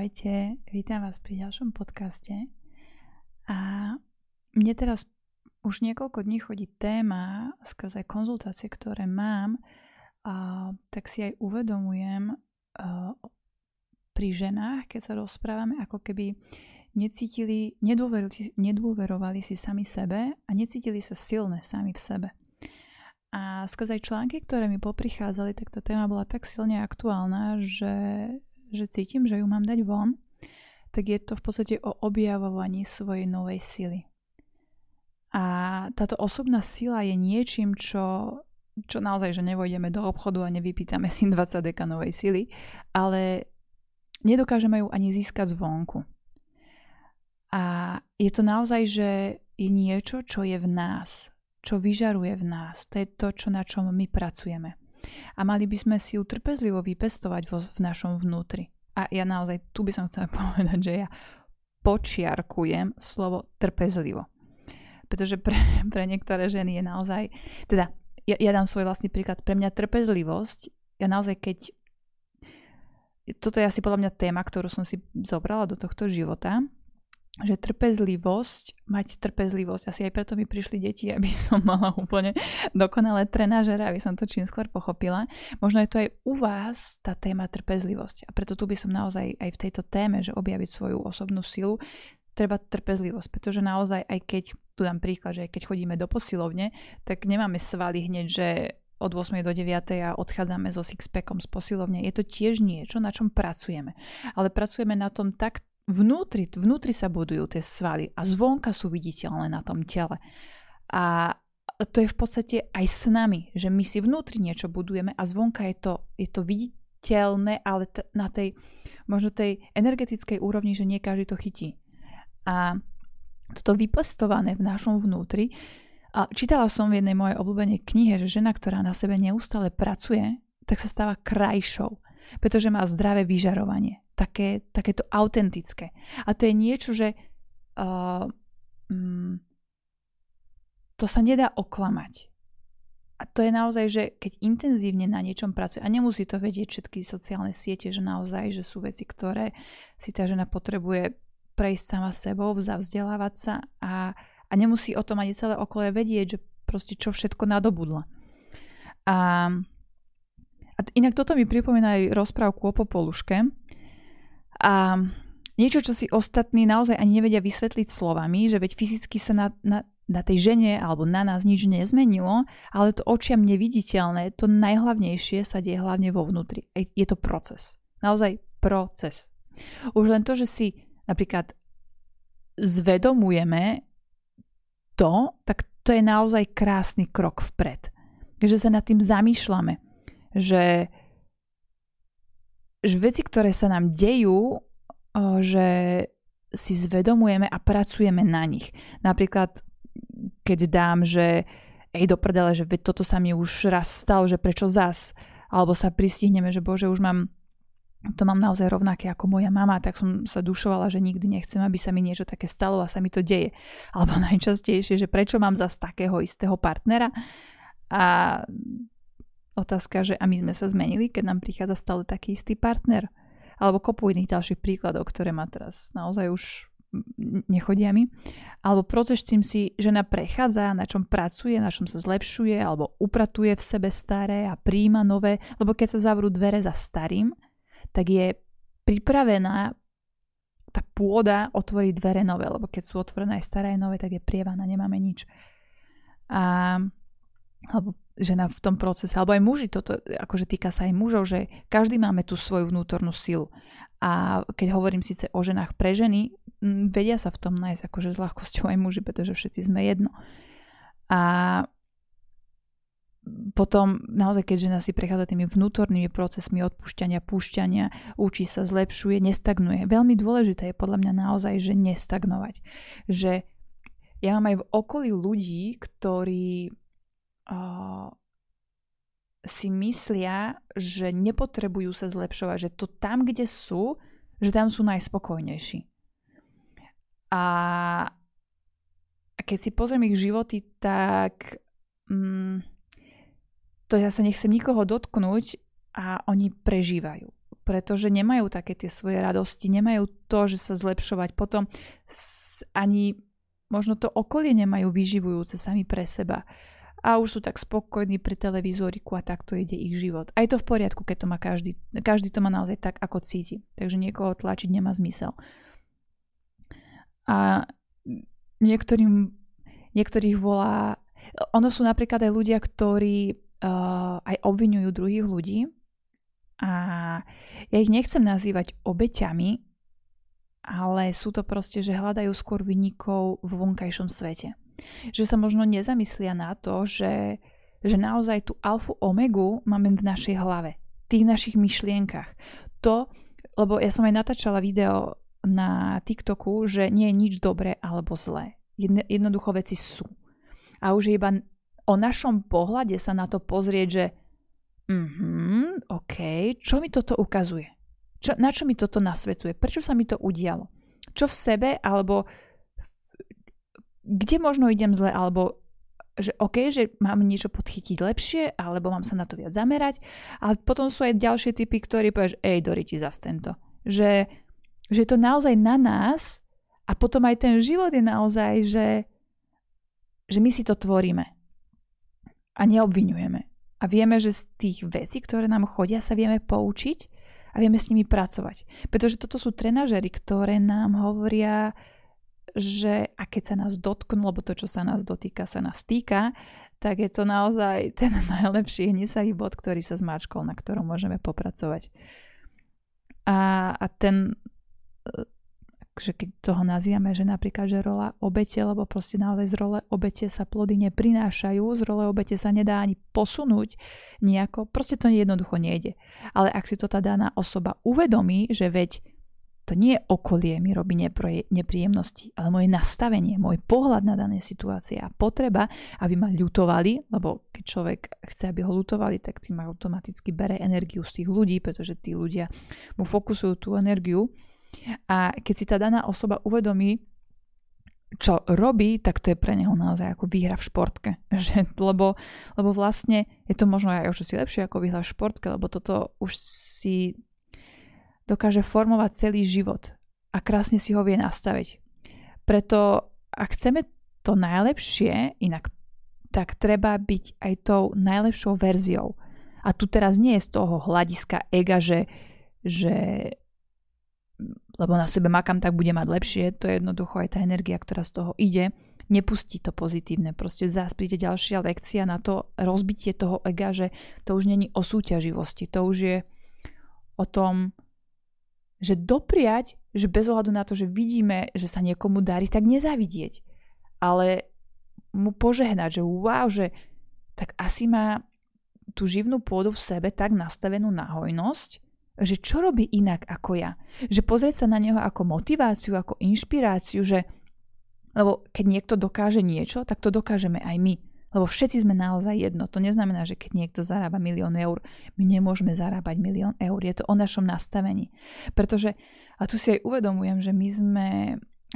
Ahojte, vítam vás pri ďalšom podcaste. A mne teraz už niekoľko dní chodí téma skrze konzultácie, ktoré mám, a tak si aj uvedomujem a, pri ženách, keď sa rozprávame, ako keby necítili, nedôverovali, si sami sebe a necítili sa silné sami v sebe. A skrze aj články, ktoré mi poprichádzali, tak tá téma bola tak silne aktuálna, že že cítim, že ju mám dať von, tak je to v podstate o objavovaní svojej novej sily. A táto osobná sila je niečím, čo, čo naozaj, že nevojdeme do obchodu a nevypýtame si 20 deka novej sily, ale nedokážeme ju ani získať zvonku. A je to naozaj, že je niečo, čo je v nás, čo vyžaruje v nás. To je to, čo, na čom my pracujeme a mali by sme si ju trpezlivo vypestovať vo, v našom vnútri. A ja naozaj tu by som chcela povedať, že ja počiarkujem slovo trpezlivo. Pretože pre, pre niektoré ženy je naozaj, teda ja, ja dám svoj vlastný príklad, pre mňa trpezlivosť, ja naozaj keď toto je asi podľa mňa téma, ktorú som si zobrala do tohto života, že trpezlivosť, mať trpezlivosť, asi aj preto mi prišli deti, aby som mala úplne dokonalé trenažere, aby som to čím skôr pochopila. Možno je to aj u vás tá téma trpezlivosť. A preto tu by som naozaj aj v tejto téme, že objaviť svoju osobnú silu, treba trpezlivosť, pretože naozaj aj keď, tu dám príklad, že aj keď chodíme do posilovne, tak nemáme svaly hneď, že od 8. do 9. a odchádzame so sixpackom z posilovne. Je to tiež niečo, na čom pracujeme. Ale pracujeme na tom tak vnútri, vnútri sa budujú tie svaly a zvonka sú viditeľné na tom tele. A to je v podstate aj s nami, že my si vnútri niečo budujeme a zvonka je to, je to viditeľné, ale t- na tej možno tej energetickej úrovni, že nie každý to chytí. A toto vypestované v našom vnútri, a čítala som v jednej mojej obľúbenej knihe, že žena, ktorá na sebe neustále pracuje, tak sa stáva krajšou, pretože má zdravé vyžarovanie také, takéto autentické. A to je niečo, že uh, um, to sa nedá oklamať. A to je naozaj, že keď intenzívne na niečom pracuje, a nemusí to vedieť všetky sociálne siete, že naozaj, že sú veci, ktoré si tá žena potrebuje prejsť sama sebou, zavzdelávať sa a, a nemusí o tom ani celé okolie vedieť, že proste čo všetko nadobudla. A, a inak toto mi pripomína aj rozprávku o Popoluške, a niečo, čo si ostatní naozaj ani nevedia vysvetliť slovami, že veď fyzicky sa na, na, na tej žene alebo na nás nič nezmenilo, ale to očiam neviditeľné, to najhlavnejšie sa deje hlavne vo vnútri. Je to proces. Naozaj proces. Už len to, že si napríklad zvedomujeme to, tak to je naozaj krásny krok vpred. Že sa nad tým zamýšľame, že že veci, ktoré sa nám dejú, že si zvedomujeme a pracujeme na nich. Napríklad, keď dám, že ej do prdele, že veď toto sa mi už raz stalo, že prečo zas, alebo sa pristihneme, že bože, už mám to mám naozaj rovnaké ako moja mama, tak som sa dušovala, že nikdy nechcem, aby sa mi niečo také stalo a sa mi to deje. Alebo najčastejšie, že prečo mám zas takého istého partnera a Otázka, že a my sme sa zmenili, keď nám prichádza stále taký istý partner. Alebo kopu iných ďalších príkladov, ktoré ma teraz naozaj už nechodia mi. Alebo proces, čím si žena prechádza, na čom pracuje, na čom sa zlepšuje, alebo upratuje v sebe staré a príjma nové. Lebo keď sa zavrú dvere za starým, tak je pripravená tá pôda otvoriť dvere nové, lebo keď sú otvorené aj staré aj nové, tak je prievaná, nemáme nič. A, alebo žena v tom procese, alebo aj muži, toto akože týka sa aj mužov, že každý máme tú svoju vnútornú silu. A keď hovorím síce o ženách pre ženy, vedia sa v tom nájsť akože s ľahkosťou aj muži, pretože všetci sme jedno. A potom naozaj, keď žena si prechádza tými vnútornými procesmi odpúšťania, púšťania, učí sa, zlepšuje, nestagnuje. Veľmi dôležité je podľa mňa naozaj, že nestagnovať. Že ja mám aj v okolí ľudí, ktorí si myslia, že nepotrebujú sa zlepšovať, že to tam, kde sú, že tam sú najspokojnejší. A, keď si pozriem ich životy, tak mm, to ja sa nechcem nikoho dotknúť a oni prežívajú. pretože nemajú také tie svoje radosti, nemajú to, že sa zlepšovať. Potom ani možno to okolie nemajú vyživujúce sami pre seba. A už sú tak spokojní pri televízoriku a takto ide ich život. A je to v poriadku, keď to má každý. Každý to má naozaj tak, ako cíti. Takže niekoho tlačiť nemá zmysel. A niektorým, niektorých volá... Ono sú napríklad aj ľudia, ktorí uh, aj obvinujú druhých ľudí a ja ich nechcem nazývať obeťami, ale sú to proste, že hľadajú skôr vynikov v vonkajšom svete. Že sa možno nezamyslia na to, že, že naozaj tú alfu omegu máme v našej hlave, tých našich myšlienkach. To, lebo ja som aj natáčala video na TikToku, že nie je nič dobré alebo zlé. Jednoducho veci sú. A už je iba o našom pohľade sa na to pozrieť, že mhm, OK, čo mi toto ukazuje? Čo, na čo mi toto nasvedcuje? Prečo sa mi to udialo? Čo v sebe, alebo kde možno idem zle, alebo že OK, že mám niečo podchytiť lepšie, alebo mám sa na to viac zamerať. Ale potom sú aj ďalšie typy, ktorí povieš, ej, Dori, ti zas tento. Že, že je to naozaj na nás a potom aj ten život je naozaj, že, že my si to tvoríme a neobvinujeme. A vieme, že z tých vecí, ktoré nám chodia, sa vieme poučiť a vieme s nimi pracovať. Pretože toto sú trenažery, ktoré nám hovoria, že a keď sa nás dotknú, lebo to, čo sa nás dotýka, sa nás týka, tak je to naozaj ten najlepší hnisavý bod, ktorý sa zmáčkol, na ktorom môžeme popracovať. A, a ten že keď toho nazývame, že napríklad, že rola obete, lebo proste naozaj z role obete sa plody neprinášajú, z role obete sa nedá ani posunúť nejako, proste to jednoducho nejde. Ale ak si to tá daná osoba uvedomí, že veď to nie okolie mi robí nepríjemnosti, ale moje nastavenie, môj pohľad na dané situácie a potreba, aby ma ľutovali, lebo keď človek chce, aby ho ľutovali, tak tým automaticky bere energiu z tých ľudí, pretože tí ľudia mu fokusujú tú energiu a keď si tá daná osoba uvedomí, čo robí, tak to je pre neho naozaj ako výhra v športke. Že, lebo, lebo vlastne je to možno aj o si lepšie ako výhra v športke, lebo toto už si dokáže formovať celý život a krásne si ho vie nastaviť. Preto ak chceme to najlepšie, inak tak treba byť aj tou najlepšou verziou. A tu teraz nie je z toho hľadiska ega, že, že lebo na sebe makam, tak bude mať lepšie. To je jednoducho aj tá energia, ktorá z toho ide. Nepustí to pozitívne. Proste zás príde ďalšia lekcia na to rozbitie toho ega, že to už není o súťaživosti. To už je o tom, že dopriať, že bez ohľadu na to, že vidíme, že sa niekomu darí, tak nezavidieť. Ale mu požehnať, že wow, že tak asi má tú živnú pôdu v sebe tak nastavenú na hojnosť, že čo robí inak ako ja. Že pozrieť sa na neho ako motiváciu, ako inšpiráciu, že lebo keď niekto dokáže niečo, tak to dokážeme aj my. Lebo všetci sme naozaj jedno. To neznamená, že keď niekto zarába milión eur, my nemôžeme zarábať milión eur. Je to o našom nastavení. Pretože, a tu si aj uvedomujem, že my sme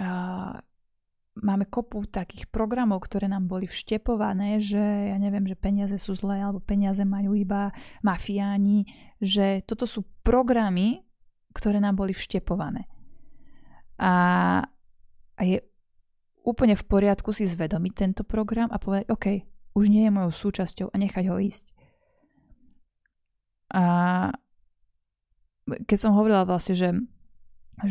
a, máme kopu takých programov, ktoré nám boli vštepované, že ja neviem, že peniaze sú zlé alebo peniaze majú iba mafiáni, že toto sú programy, ktoré nám boli vštepované. A, a je úplne v poriadku si zvedomiť tento program a povedať, OK, už nie je mojou súčasťou a nechať ho ísť. A keď som hovorila vlastne, že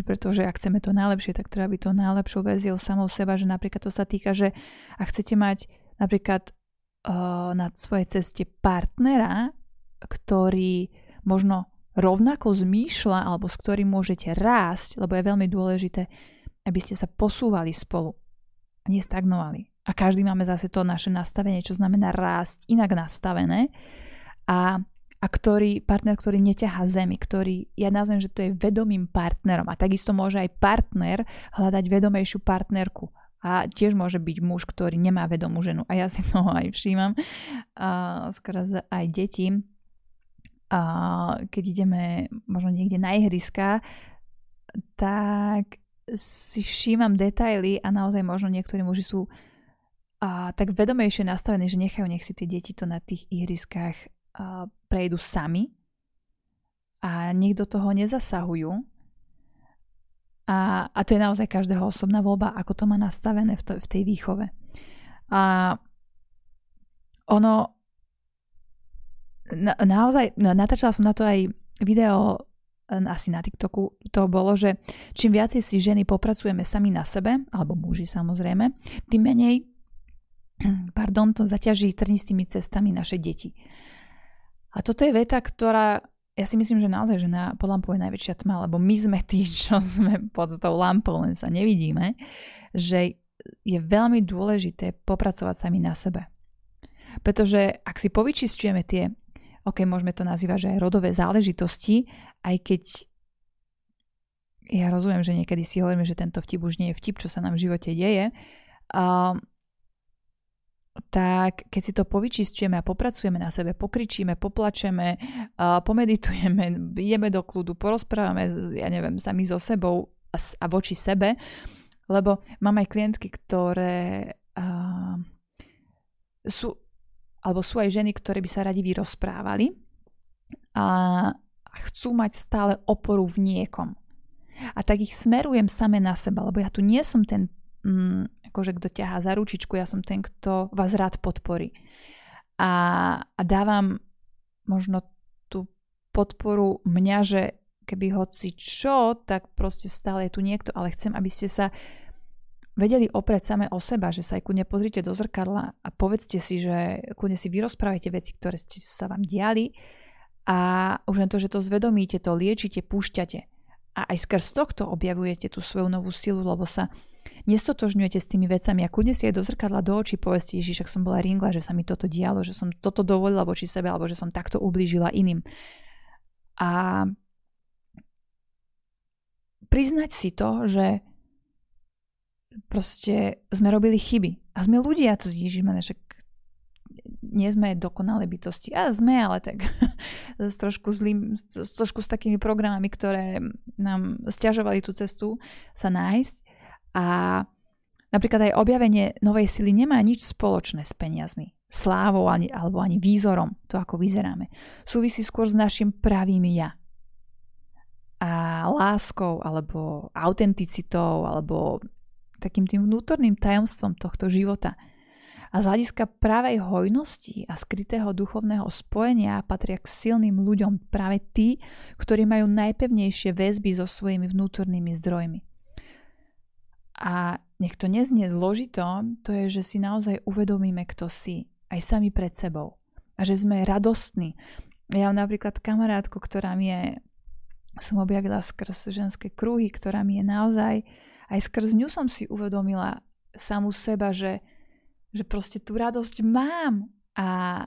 pretože ak chceme to najlepšie, tak treba byť to najlepšou verziou samou seba, že napríklad to sa týka, že ak chcete mať napríklad uh, na svojej ceste partnera, ktorý možno rovnako zmýšľa alebo s ktorým môžete rásť, lebo je veľmi dôležité, aby ste sa posúvali spolu nestagnovali. A každý máme zase to naše nastavenie, čo znamená rásť inak nastavené. A a ktorý, partner, ktorý neťahá zemi, ktorý, ja nazvem, že to je vedomým partnerom a takisto môže aj partner hľadať vedomejšiu partnerku. A tiež môže byť muž, ktorý nemá vedomú ženu. A ja si toho aj všímam. A skoro aj deti. A keď ideme možno niekde na ihriska, tak si všímam detaily a naozaj možno niektorí muži sú a tak vedomejšie nastavení, že nechajú nech si tie deti to na tých ihriskách prejdu sami a niekto toho nezasahujú. A, a to je naozaj každého osobná voľba, ako to má nastavené v, to, v tej výchove. A ono na, naozaj, natáčala som na to aj video asi na TikToku to bolo, že čím viacej si ženy popracujeme sami na sebe, alebo muži samozrejme, tým menej pardon, to zaťaží trnistými cestami naše deti. A toto je veta, ktorá ja si myslím, že naozaj, že na, pod lampou je najväčšia tma, lebo my sme tí, čo sme pod tou lampou, len sa nevidíme, že je veľmi dôležité popracovať sami na sebe. Pretože ak si povyčistujeme tie, ok, môžeme to nazývať, že aj rodové záležitosti, aj keď ja rozumiem, že niekedy si hovoríme, že tento vtip už nie je vtip, čo sa nám v živote deje, uh, tak keď si to povyčistujeme a popracujeme na sebe, pokričíme, poplačeme, uh, pomeditujeme, ideme do kľudu, porozprávame, ja neviem, sami so sebou a, a voči sebe, lebo mám aj klientky, ktoré uh, sú, alebo sú aj ženy, ktoré by sa radi vyrozprávali a chcú mať stále oporu v niekom. A tak ich smerujem same na seba, lebo ja tu nie som ten mm, akože kto ťahá za ručičku, ja som ten, kto vás rád podporí. A, a dávam možno tú podporu mňa, že keby hoci čo, tak proste stále je tu niekto, ale chcem, aby ste sa vedeli oprieť same o seba, že sa aj kľudne pozrite do zrkadla a povedzte si, že kľudne si vyrozprávajte veci, ktoré ste sa vám diali a už len to, že to zvedomíte, to liečite, púšťate. A aj skrz tohto objavujete tú svoju novú silu, lebo sa nestotožňujete s tými vecami a kľudne si aj do zrkadla do očí povedzte, Ježiš, ak som bola ringla, že sa mi toto dialo, že som toto dovolila voči sebe alebo že som takto ublížila iným. A priznať si to, že proste sme robili chyby. A sme ľudia, to Ježiš, však nie sme dokonalé bytosti. A sme, ale tak s trošku zlým, s, trošku s takými programami, ktoré nám stiažovali tú cestu sa nájsť. A napríklad aj objavenie novej sily nemá nič spoločné s peniazmi, slávou ani, alebo ani výzorom, to ako vyzeráme. Súvisí skôr s našim pravým ja. A láskou, alebo autenticitou, alebo takým tým vnútorným tajomstvom tohto života. A z hľadiska pravej hojnosti a skrytého duchovného spojenia patria k silným ľuďom práve tí, ktorí majú najpevnejšie väzby so svojimi vnútornými zdrojmi. A nech to neznie zložito, to je, že si naozaj uvedomíme, kto si, aj sami pred sebou. A že sme radostní. Ja mám napríklad kamarátku, ktorá mi je, som objavila skrz ženské kruhy, ktorá mi je naozaj, aj skrz ňu som si uvedomila samú seba, že, že proste tú radosť mám. A,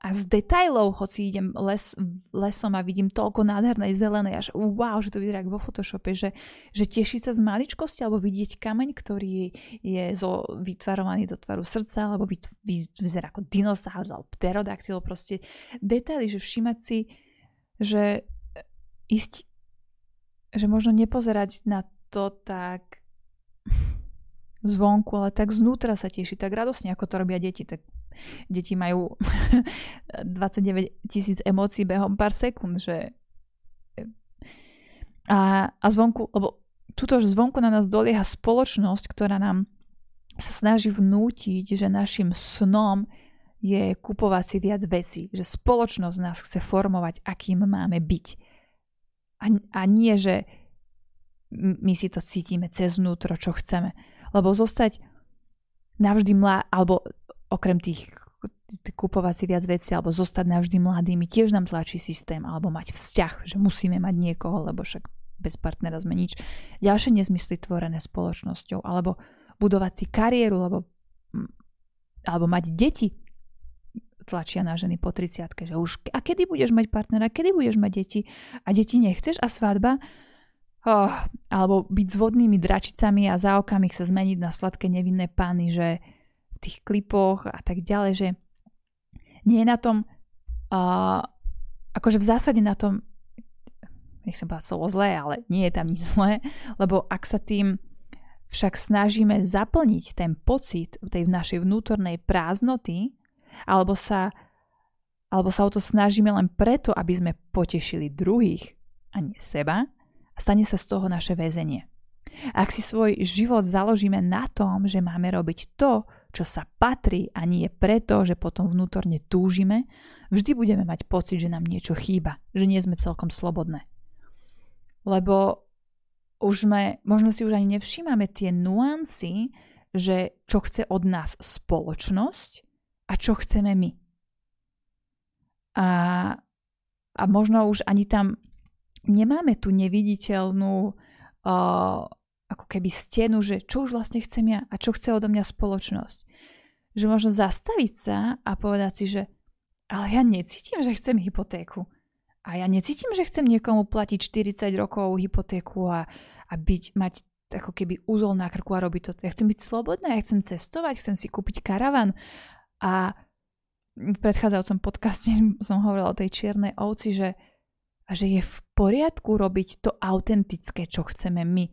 a z detajlov, hoci idem les, lesom a vidím toľko nádhernej zelenej, až wow, že to vyzerá ako vo Photoshope, že, že teší sa z maličkosti, alebo vidieť kameň, ktorý je zo, vytvarovaný do tvaru srdca, alebo vy, vy, vyzerá ako dinosaur, alebo pterodaktyl, proste detaily, že všímať si, že ísť, že možno nepozerať na to tak zvonku, ale tak znútra sa teší, tak radosne, ako to robia deti, tak deti majú 29 tisíc emócií behom pár sekúnd, že a, a zvonku, lebo tuto zvonku na nás dolieha spoločnosť, ktorá nám sa snaží vnútiť, že našim snom je kupovať si viac vecí, že spoločnosť nás chce formovať, akým máme byť. A, a nie, že my si to cítime cez vnútro, čo chceme. Lebo zostať navždy mladý, alebo okrem tých kupovať si viac veci alebo zostať navždy mladými, tiež nám tlačí systém alebo mať vzťah, že musíme mať niekoho, lebo však bez partnera sme nič. Ďalšie nezmysly tvorené spoločnosťou alebo budovať si kariéru alebo, mm, alebo mať deti tlačia na ženy po 30 že už a kedy budeš mať partnera, kedy budeš mať deti a deti nechceš a svadba oh, alebo byť s vodnými dračicami a za okamih sa zmeniť na sladké nevinné pány, že v tých klipoch a tak ďalej, že nie je na tom, uh, akože v zásade na tom, nechcem povedať slovo zlé, ale nie je tam nič zlé, lebo ak sa tým však snažíme zaplniť ten pocit tej našej vnútornej prázdnoty, alebo sa, alebo sa o to snažíme len preto, aby sme potešili druhých, a nie seba stane sa z toho naše väzenie. Ak si svoj život založíme na tom, že máme robiť to, čo sa patrí a nie preto, že potom vnútorne túžime, vždy budeme mať pocit, že nám niečo chýba, že nie sme celkom slobodné. Lebo už sme, možno si už ani nevšímame tie nuancy, že čo chce od nás spoločnosť a čo chceme my. A, a možno už ani tam nemáme tú neviditeľnú uh, ako keby stenu, že čo už vlastne chcem ja a čo chce odo mňa spoločnosť. Že možno zastaviť sa a povedať si, že ale ja necítim, že chcem hypotéku. A ja necítim, že chcem niekomu platiť 40 rokov hypotéku a, a byť, mať ako keby úzol na krku a robiť to. Ja chcem byť slobodná, ja chcem cestovať, chcem si kúpiť karavan. A v predchádzajúcom podcaste som hovorila o tej čiernej ovci, že, a že je v poriadku robiť to autentické, čo chceme my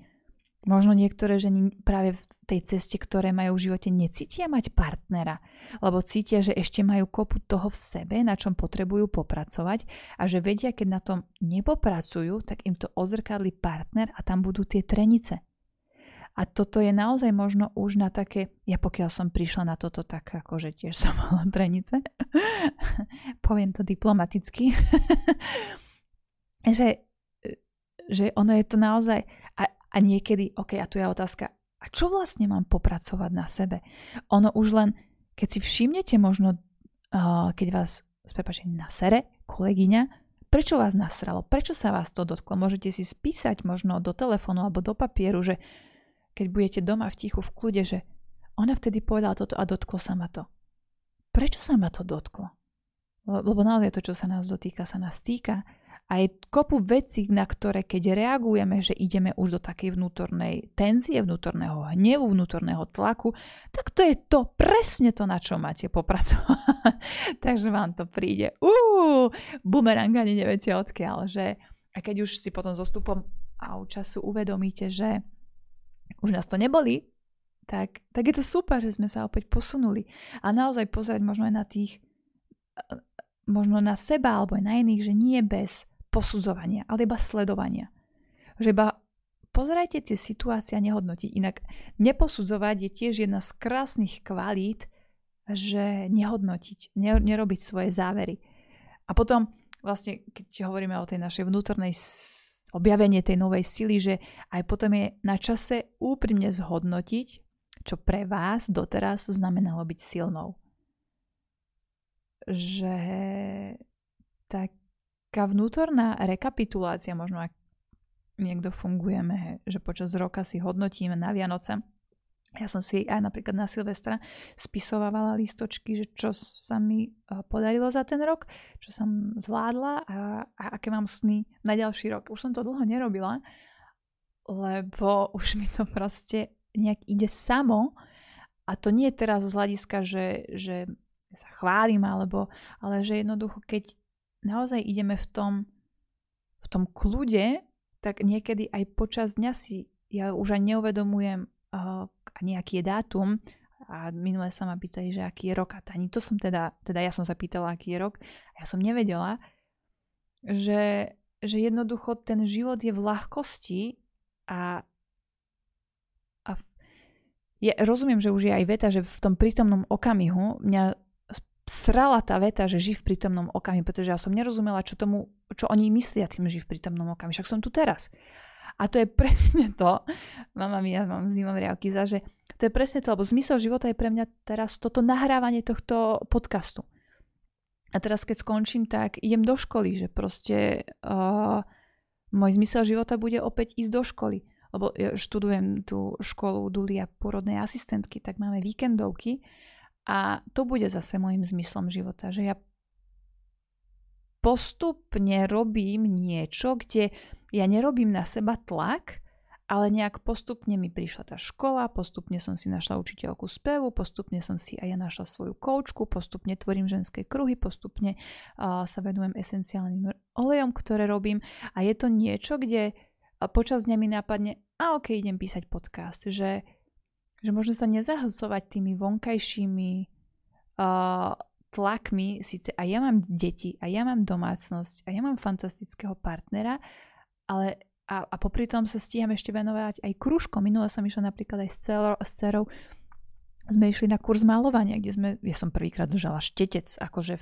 Možno niektoré ženy práve v tej ceste, ktoré majú v živote, necítia mať partnera, lebo cítia, že ešte majú kopu toho v sebe, na čom potrebujú popracovať a že vedia, keď na tom nepopracujú, tak im to odzrkadli partner a tam budú tie trenice. A toto je naozaj možno už na také, ja pokiaľ som prišla na toto tak, akože tiež som mala trenice, poviem to diplomaticky, že, že ono je to naozaj, a a niekedy, ok, a tu je otázka, a čo vlastne mám popracovať na sebe? Ono už len, keď si všimnete možno, uh, keď vás, s na sere, kolegyňa, prečo vás nasralo, prečo sa vás to dotklo. Môžete si spísať možno do telefónu alebo do papieru, že keď budete doma v tichu, v kľude, že ona vtedy povedala toto a dotklo sa ma to. Prečo sa ma to dotklo? Lebo naozaj to, čo sa nás dotýka, sa nás týka a je kopu vecí, na ktoré keď reagujeme, že ideme už do takej vnútornej tenzie, vnútorného hnevu, vnútorného tlaku, tak to je to, presne to, na čo máte popracovať. Takže vám to príde. Uú, bumerang ani neviete odkiaľ, že a keď už si potom zostupom a času uvedomíte, že už nás to neboli, tak, tak je to super, že sme sa opäť posunuli. A naozaj pozerať možno aj na tých, možno na seba alebo aj na iných, že nie bez posudzovania, ale iba sledovania. Že iba pozerajte tie situácie a nehodnotiť. Inak neposudzovať je tiež jedna z krásnych kvalít, že nehodnotiť, nerobiť svoje závery. A potom vlastne, keď hovoríme o tej našej vnútornej objavenie tej novej sily, že aj potom je na čase úprimne zhodnotiť, čo pre vás doteraz znamenalo byť silnou. Že tak taká vnútorná rekapitulácia, možno ak niekto fungujeme, že počas roka si hodnotíme na Vianoce. Ja som si aj napríklad na Silvestra spisovávala listočky, že čo sa mi eh, podarilo za ten rok, čo som zvládla a, a aké mám sny na ďalší rok. Už som to dlho nerobila, lebo už mi to proste nejak ide samo a to nie je teraz z hľadiska, že, že sa chválim, alebo, ale že jednoducho, keď naozaj ideme v tom, v tom kľude, tak niekedy aj počas dňa si ja už aj neuvedomujem uh, nejaký je dátum. A minule sa ma pýtali, že aký je rok a ani to som teda, teda ja som sa pýtala, aký je rok a ja som nevedela, že, že jednoducho ten život je v ľahkosti a, a rozumiem, že už je aj veta, že v tom prítomnom okamihu mňa srala tá veta, že živ v prítomnom okamihu, pretože ja som nerozumela, čo tomu, čo oni myslia tým živ v prítomnom okamihu. Však som tu teraz. A to je presne to, mama mi, ja mám s ním riavky za, že to je presne to, lebo zmysel života je pre mňa teraz toto nahrávanie tohto podcastu. A teraz keď skončím, tak idem do školy, že proste uh, môj zmysel života bude opäť ísť do školy. Lebo ja študujem tú školu Dulia porodnej asistentky, tak máme víkendovky a to bude zase môjim zmyslom života, že ja postupne robím niečo, kde ja nerobím na seba tlak, ale nejak postupne mi prišla tá škola, postupne som si našla učiteľku spevu, postupne som si aj ja našla svoju koučku, postupne tvorím ženské kruhy, postupne uh, sa venujem esenciálnym olejom, ktoré robím. A je to niečo, kde počas dňa mi nápadne, a ok, idem písať podcast, že že možno sa nezahlasovať tými vonkajšími uh, tlakmi, síce aj ja mám deti, a ja mám domácnosť, a ja mám fantastického partnera, ale a, a popri tom sa stíham ešte venovať aj krúžkom. Minule som išla napríklad aj s, celo, s cerou, sme išli na kurz malovania, kde sme, ja som prvýkrát držala štetec, akože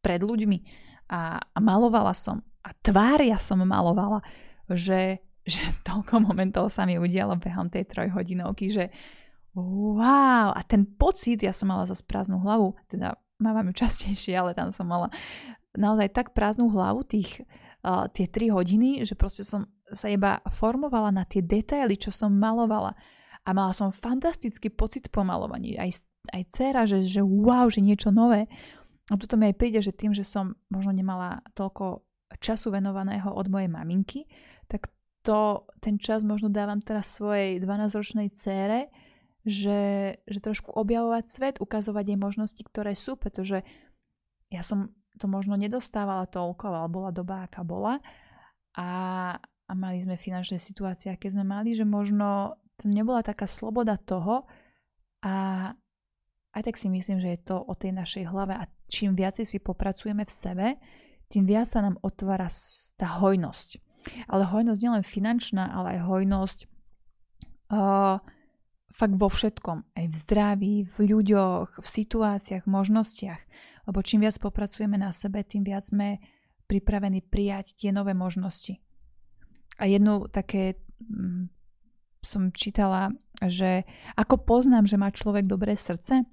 pred ľuďmi. A, a malovala som. A tvár ja som malovala, že, že toľko momentov sa mi udialo behom tej trojhodinovky, že wow, a ten pocit, ja som mala zase prázdnu hlavu, teda mávam ju častejšie, ale tam som mala naozaj tak prázdnu hlavu tých, uh, tie 3 hodiny, že proste som sa iba formovala na tie detaily, čo som malovala. A mala som fantastický pocit po malovaní. Aj, aj dcera, že, že wow, že niečo nové. A tuto mi aj príde, že tým, že som možno nemala toľko času venovaného od mojej maminky, tak to, ten čas možno dávam teraz svojej 12-ročnej cére, že, že trošku objavovať svet, ukazovať jej možnosti, ktoré sú, pretože ja som to možno nedostávala toľko, ale bola doba, aká bola. A, a mali sme finančné situácie, aké sme mali, že možno to nebola taká sloboda toho a aj tak si myslím, že je to o tej našej hlave a čím viacej si popracujeme v sebe, tým viac sa nám otvára tá hojnosť. Ale hojnosť nielen finančná, ale aj hojnosť uh, fakt vo všetkom. Aj v zdraví, v ľuďoch, v situáciách, možnostiach. Lebo čím viac popracujeme na sebe, tým viac sme pripravení prijať tie nové možnosti. A jednu také mm, som čítala, že ako poznám, že má človek dobré srdce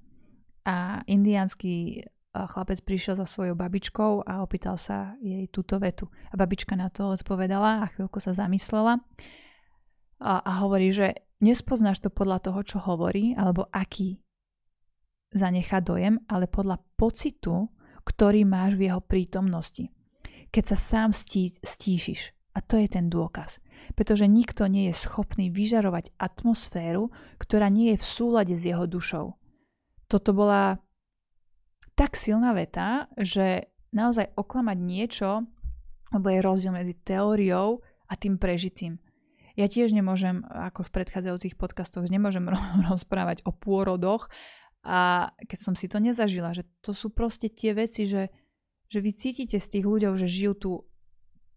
a indiánsky chlapec prišiel za svojou babičkou a opýtal sa jej túto vetu. A babička na to odpovedala a chvíľku sa zamyslela a, a hovorí, že nespoznáš to podľa toho, čo hovorí, alebo aký zanechá dojem, ale podľa pocitu, ktorý máš v jeho prítomnosti. Keď sa sám stí, stíšiš. A to je ten dôkaz. Pretože nikto nie je schopný vyžarovať atmosféru, ktorá nie je v súlade s jeho dušou. Toto bola tak silná veta, že naozaj oklamať niečo, lebo je rozdiel medzi teóriou a tým prežitým. Ja tiež nemôžem, ako v predchádzajúcich podcastoch, nemôžem rozprávať o pôrodoch a keď som si to nezažila, že to sú proste tie veci, že, že vy cítite z tých ľuďov, že žijú tú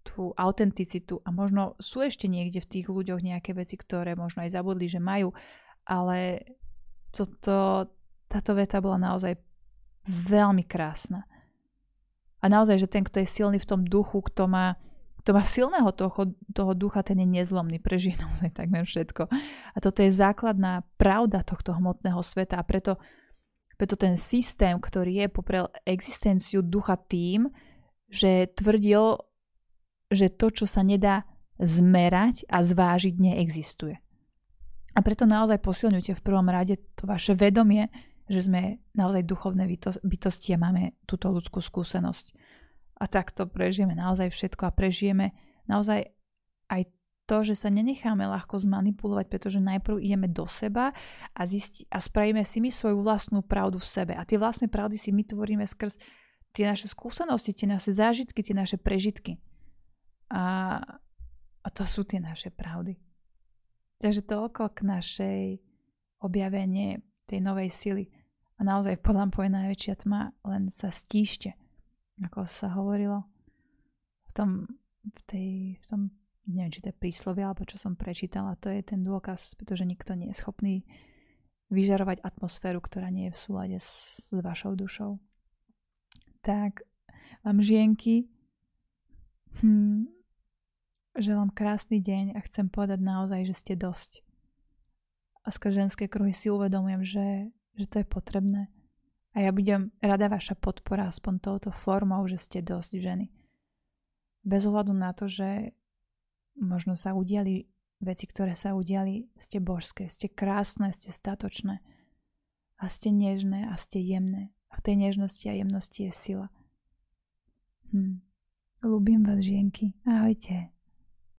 tú autenticitu a možno sú ešte niekde v tých ľuďoch nejaké veci, ktoré možno aj zabudli, že majú, ale toto, táto veta bola naozaj veľmi krásna. A naozaj, že ten, kto je silný v tom duchu, kto má, kto má silného toho, toho ducha, ten je nezlomný, prežije naozaj takmer všetko. A toto je základná pravda tohto hmotného sveta a preto, preto ten systém, ktorý je poprel existenciu ducha tým, že tvrdil že to, čo sa nedá zmerať a zvážiť, neexistuje. A preto naozaj posilňujte v prvom rade to vaše vedomie, že sme naozaj duchovné bytosti a máme túto ľudskú skúsenosť. A takto prežijeme naozaj všetko a prežijeme naozaj aj to, že sa nenecháme ľahko zmanipulovať, pretože najprv ideme do seba a, zisti- a spravíme si my svoju vlastnú pravdu v sebe. A tie vlastné pravdy si my tvoríme skrz tie naše skúsenosti, tie naše zážitky, tie naše prežitky. A, a to sú tie naše pravdy. Takže toľko k našej objavenie tej novej sily. A naozaj podľa je najväčšia tma, len sa stíšte, ako sa hovorilo v tom, v tej, v tom neviem, či to je príslovie, alebo čo som prečítala, to je ten dôkaz, pretože nikto nie je schopný vyžarovať atmosféru, ktorá nie je v súlade s, s vašou dušou. Tak vám žienky, hm, Želám krásny deň a chcem povedať naozaj, že ste dosť. A skrz ženské kruhy si uvedomujem, že, že to je potrebné. A ja budem rada vaša podpora aspoň touto formou, že ste dosť ženy. Bez ohľadu na to, že možno sa udiali veci, ktoré sa udiali, ste božské, ste krásne, ste statočné a ste nežné a ste jemné. A v tej nežnosti a jemnosti je sila. Hm. Ľubím vás, žienky. Ahojte.